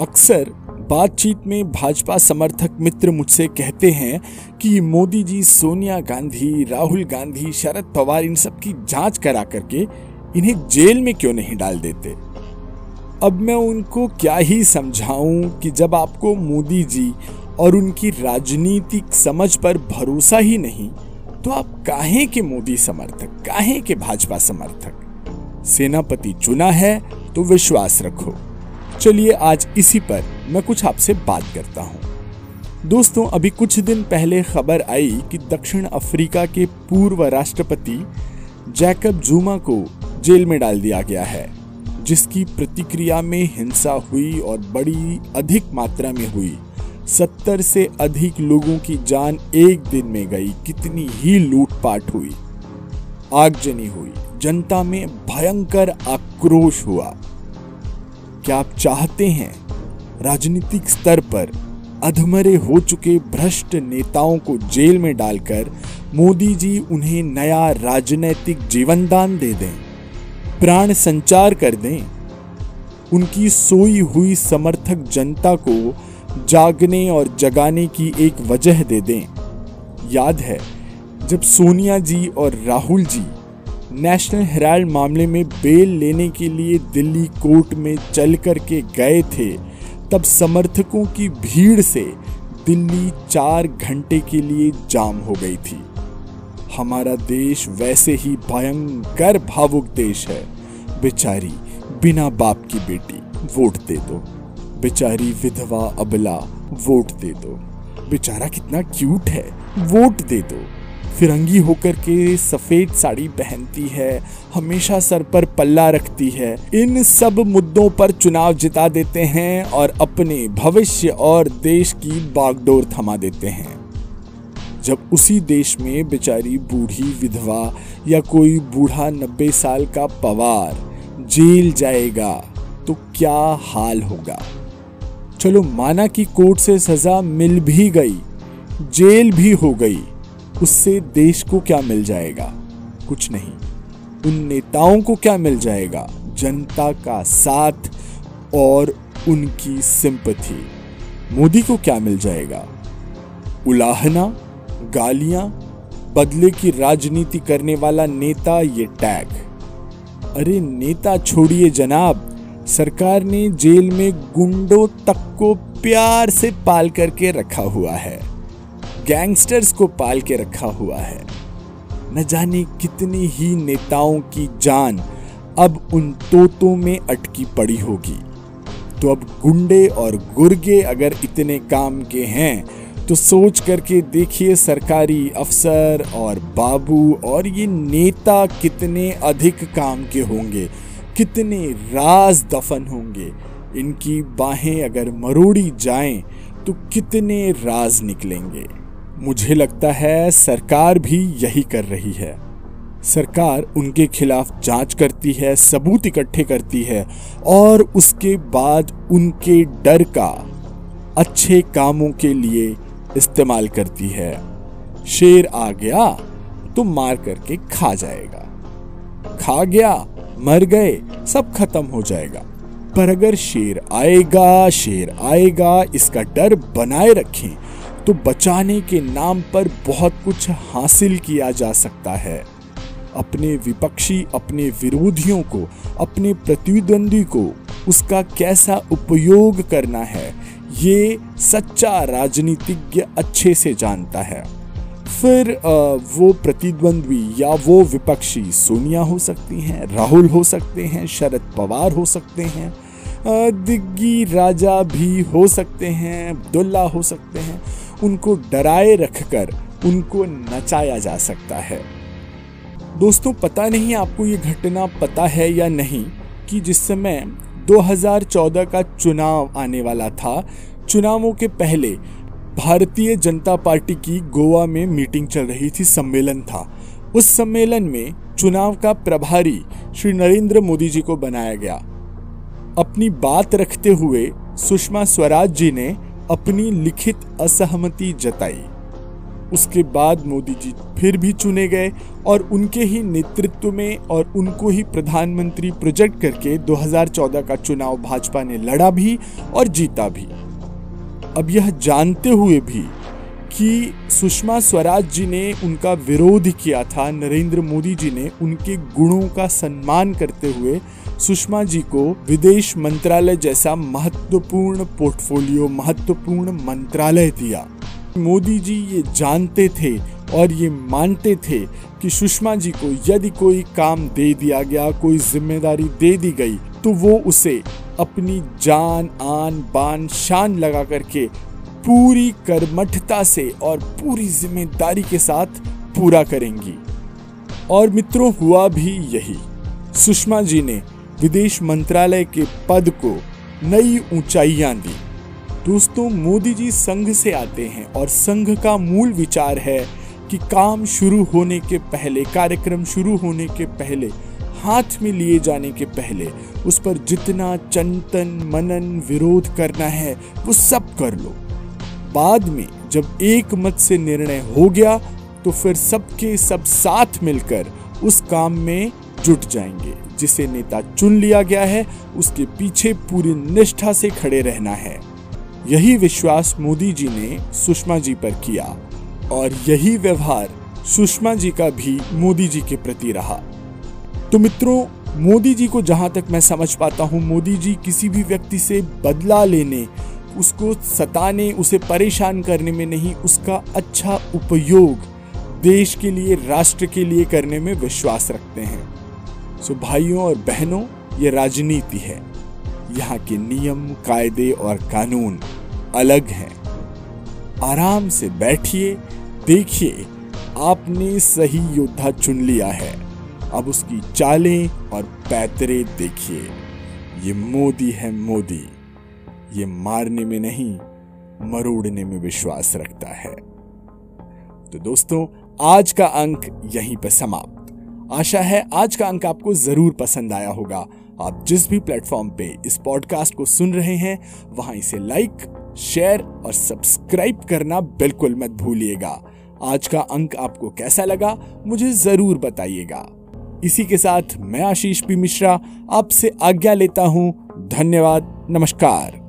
अक्सर बातचीत में भाजपा समर्थक मित्र मुझसे कहते हैं कि मोदी जी सोनिया गांधी, राहुल गांधी, शरद पवार इन सब की जाँच करा करके इन्हें जेल में क्यों नहीं डाल देते? अब मैं उनको क्या ही समझाऊं कि जब आपको मोदी जी और उनकी राजनीतिक समझ पर भरोसा ही नहीं तो आप काहे के मोदी समर्थक, काहे के भाजपा समर्थक? सेनापति चुना है तो विश्वास रखो। चलिए आज इसी पर मैं कुछ आपसे बात करता हूँ। दोस्तों, अभी कुछ दिन पहले खबर आई कि दक्षिण अफ्रीका के पूर्व राष्ट्रपति जैकब जूमा को जेल में डाल दिया गया है, जिसकी प्रतिक्रिया में हिंसा हुई और बड़ी अधिक मात्रा में हुई। सत्तर से अधिक लोगों की जान एक दिन में गई, कितनी ही लूटपाट हुई, आगजनी हुई। जनता में भयंकर आक्रोश हुआ। क्या आप चाहते हैं? राजनीतिक स्तर पर अधमरे हो चुके भ्रष्ट नेताओं को जेल में डालकर मोदी जी उन्हें नया राजनैतिक जीवन दान दे दें, प्राण संचार कर दें। उनकी सोई हुई समर्थक जनता को जागने और जगाने की एक वजह दे दें। याद है, जब सोनिया जी और राहुल जी नेशनल हेराल्ड मामले में बेल लेने के लिए दिल्ली कोर्ट में चल कर के गए थे। तब समर्थकों की भीड़ से दिल्ली चार घंटे के लिए जाम हो गई थी। हमारा देश वैसे ही भयंकर भावुक देश है। बेचारी बिना बाप की बेटी, वोट दे दो। बेचारी विधवा अबला, वोट दे दो। बेचारा कितना क्यूट है, वोट दे दो। फिरंगी होकर के सफ़ेद साड़ी पहनती है, हमेशा सर पर पल्ला रखती है। इन सब मुद्दों पर चुनाव जिता देते हैं और अपने भविष्य और देश की बागडोर थमा देते हैं। जब उसी देश में बेचारी बूढ़ी विधवा या कोई बूढ़ा नब्बे साल का पवार जेल जाएगा तो क्या हाल होगा? चलो माना कि कोर्ट से सजा मिल भी गई, जेल भी हो गई। उससे देश को क्या मिल जाएगा? कुछ नहीं। उन नेताओं को क्या मिल जाएगा? जनता का साथ और उनकी सिंपथी। मोदी को क्या मिल जाएगा? उलाहना, गालियाँ, बदले की राजनीति करने वाला नेता, ये टैग। अरे नेता छोड़िए जनाब, सरकार ने जेल में गुंडों तक को प्यार से पाल करके रखा हुआ है। गैंगस्टर्स को पाल के रखा हुआ है। न जाने कितनी ही नेताओं की जान अब उन तोतों में अटकी पड़ी होगी। तो अब गुंडे और गुर्गे अगर इतने काम के हैं तो सोच करके देखिए सरकारी अफसर और बाबू और ये नेता कितने अधिक काम के होंगे, कितने राज दफन होंगे। इनकी बाहें अगर मरोड़ी जाएँ तो कितने राज निकलेंगे। मुझे लगता है सरकार भी यही कर रही है। सरकार उनके खिलाफ जाँच करती है, सबूत इकट्ठे करती है और उसके बाद उनके डर का अच्छे कामों के लिए इस्तेमाल करती है। शेर आ गया तो मार करके खा जाएगा। खा गया, मर गए, सब खत्म हो जाएगा। पर अगर शेर आएगा शेर आएगा, इसका डर बनाए रखें तो बचाने के नाम पर बहुत कुछ हासिल किया जा सकता है। अपने विपक्षी, अपने विरोधियों को, अपने प्रतिद्वंदी को उसका कैसा उपयोग करना है, ये सच्चा राजनीतिज्ञ अच्छे से जानता है। फिर वो प्रतिद्वंद्वी या वो विपक्षी सोनिया हो सकती हैं, राहुल हो सकते हैं, शरद पवार हो सकते हैं दिग्गी राजा भी हो सकते हैं, अब्दुल्ला हो सकते हैं। उनको डराए रखकर उनको नचाया जा सकता है। दोस्तों, पता नहीं आपको ये घटना पता है या नहीं कि जिस समय 2014 का चुनाव आने वाला था, चुनावों के पहले भारतीय जनता पार्टी की गोवा में मीटिंग चल रही थी, सम्मेलन था। उस सम्मेलन में चुनाव का प्रभारी श्री नरेंद्र मोदी जी को बनाया गया। अपनी बात रखते हुए सुषमा स्वराज जी ने अपनी लिखित असहमति जताई। उसके बाद मोदी जी फिर भी चुने गए और उनके ही नेतृत्व में और उनको ही प्रधानमंत्री प्रोजेक्ट करके 2014 का चुनाव भाजपा ने लड़ा भी और जीता भी। अब यह जानते हुए भी कि सुषमा स्वराज जी ने उनका विरोध किया था, नरेंद्र मोदी जी ने उनके गुणों का सम्मान करते हुए सुषमा जी को विदेश मंत्रालय जैसा महत्वपूर्ण पोर्टफोलियो, महत्वपूर्ण मंत्रालय दिया। मोदी जी ये जानते थे और ये मानते थे कि सुषमा जी को यदि कोई काम दे दिया गया, कोई ज़िम्मेदारी दे दी गई तो वो उसे अपनी जान, आन, बान, शान लगा करके पूरी कर्मठता से और पूरी ज़िम्मेदारी के साथ पूरा करेंगी। और मित्रों, हुआ भी यही। सुषमा जी ने विदेश मंत्रालय के पद को नई ऊंचाइयाँ दी। दोस्तों, मोदी जी संघ से आते हैं और संघ का मूल विचार है कि काम शुरू होने के पहले, कार्यक्रम शुरू होने के पहले, हाथ में लिए जाने के पहले, उस पर जितना चिंतन, मनन, विरोध करना है, वो सब कर लो। बाद में जब एक मत से निर्णय हो गया तो फिर सबके सब साथ मिलकर उस काम में जुट जाएँगे, जिसे नेता चुन लिया गया है। उसके पीछे पूरी निष्ठा से खड़े रहना है। यही विश्वास मोदी जी ने सुषमा जी पर किया, और यही व्यवहार सुषमा जी का भी मोदी जी के प्रति रहा। तो मित्रों, मोदी जी को जहाँ तक मैं समझ पाता हूँ, मोदी जी किसी भी व्यक्ति से बदला लेने उसको सताने, उसे परेशान करने में नहीं, उसका अच्छा उपयोग देश के लिए, राष्ट्र के लिए करने में विश्वास रखते हैं। सो भाइयों और बहनों, ये राजनीति है। यहाँ के नियम, कायदे और कानून अलग हैं। आराम से बैठिए, देखिए, आपने सही योद्धा चुन लिया है। अब उसकी चालें और पैतरे देखिए। ये मोदी है मोदी। ये मारने में नहीं, मरोड़ने में विश्वास रखता है। तो दोस्तों, आज का अंक यहीं पर समाप्त। आशा है आज का अंक आपको ज़रूर पसंद आया होगा। आप जिस भी प्लेटफॉर्म पे इस पॉडकास्ट को सुन रहे हैं, वहाँ इसे लाइक, शेयर और सब्सक्राइब करना बिल्कुल मत भूलिएगा। आज का अंक आपको कैसा लगा, मुझे ज़रूर बताइएगा। इसी के साथ मैं आशीष पी मिश्रा, आपसे आज्ञा लेता हूँ। धन्यवाद, नमस्कार।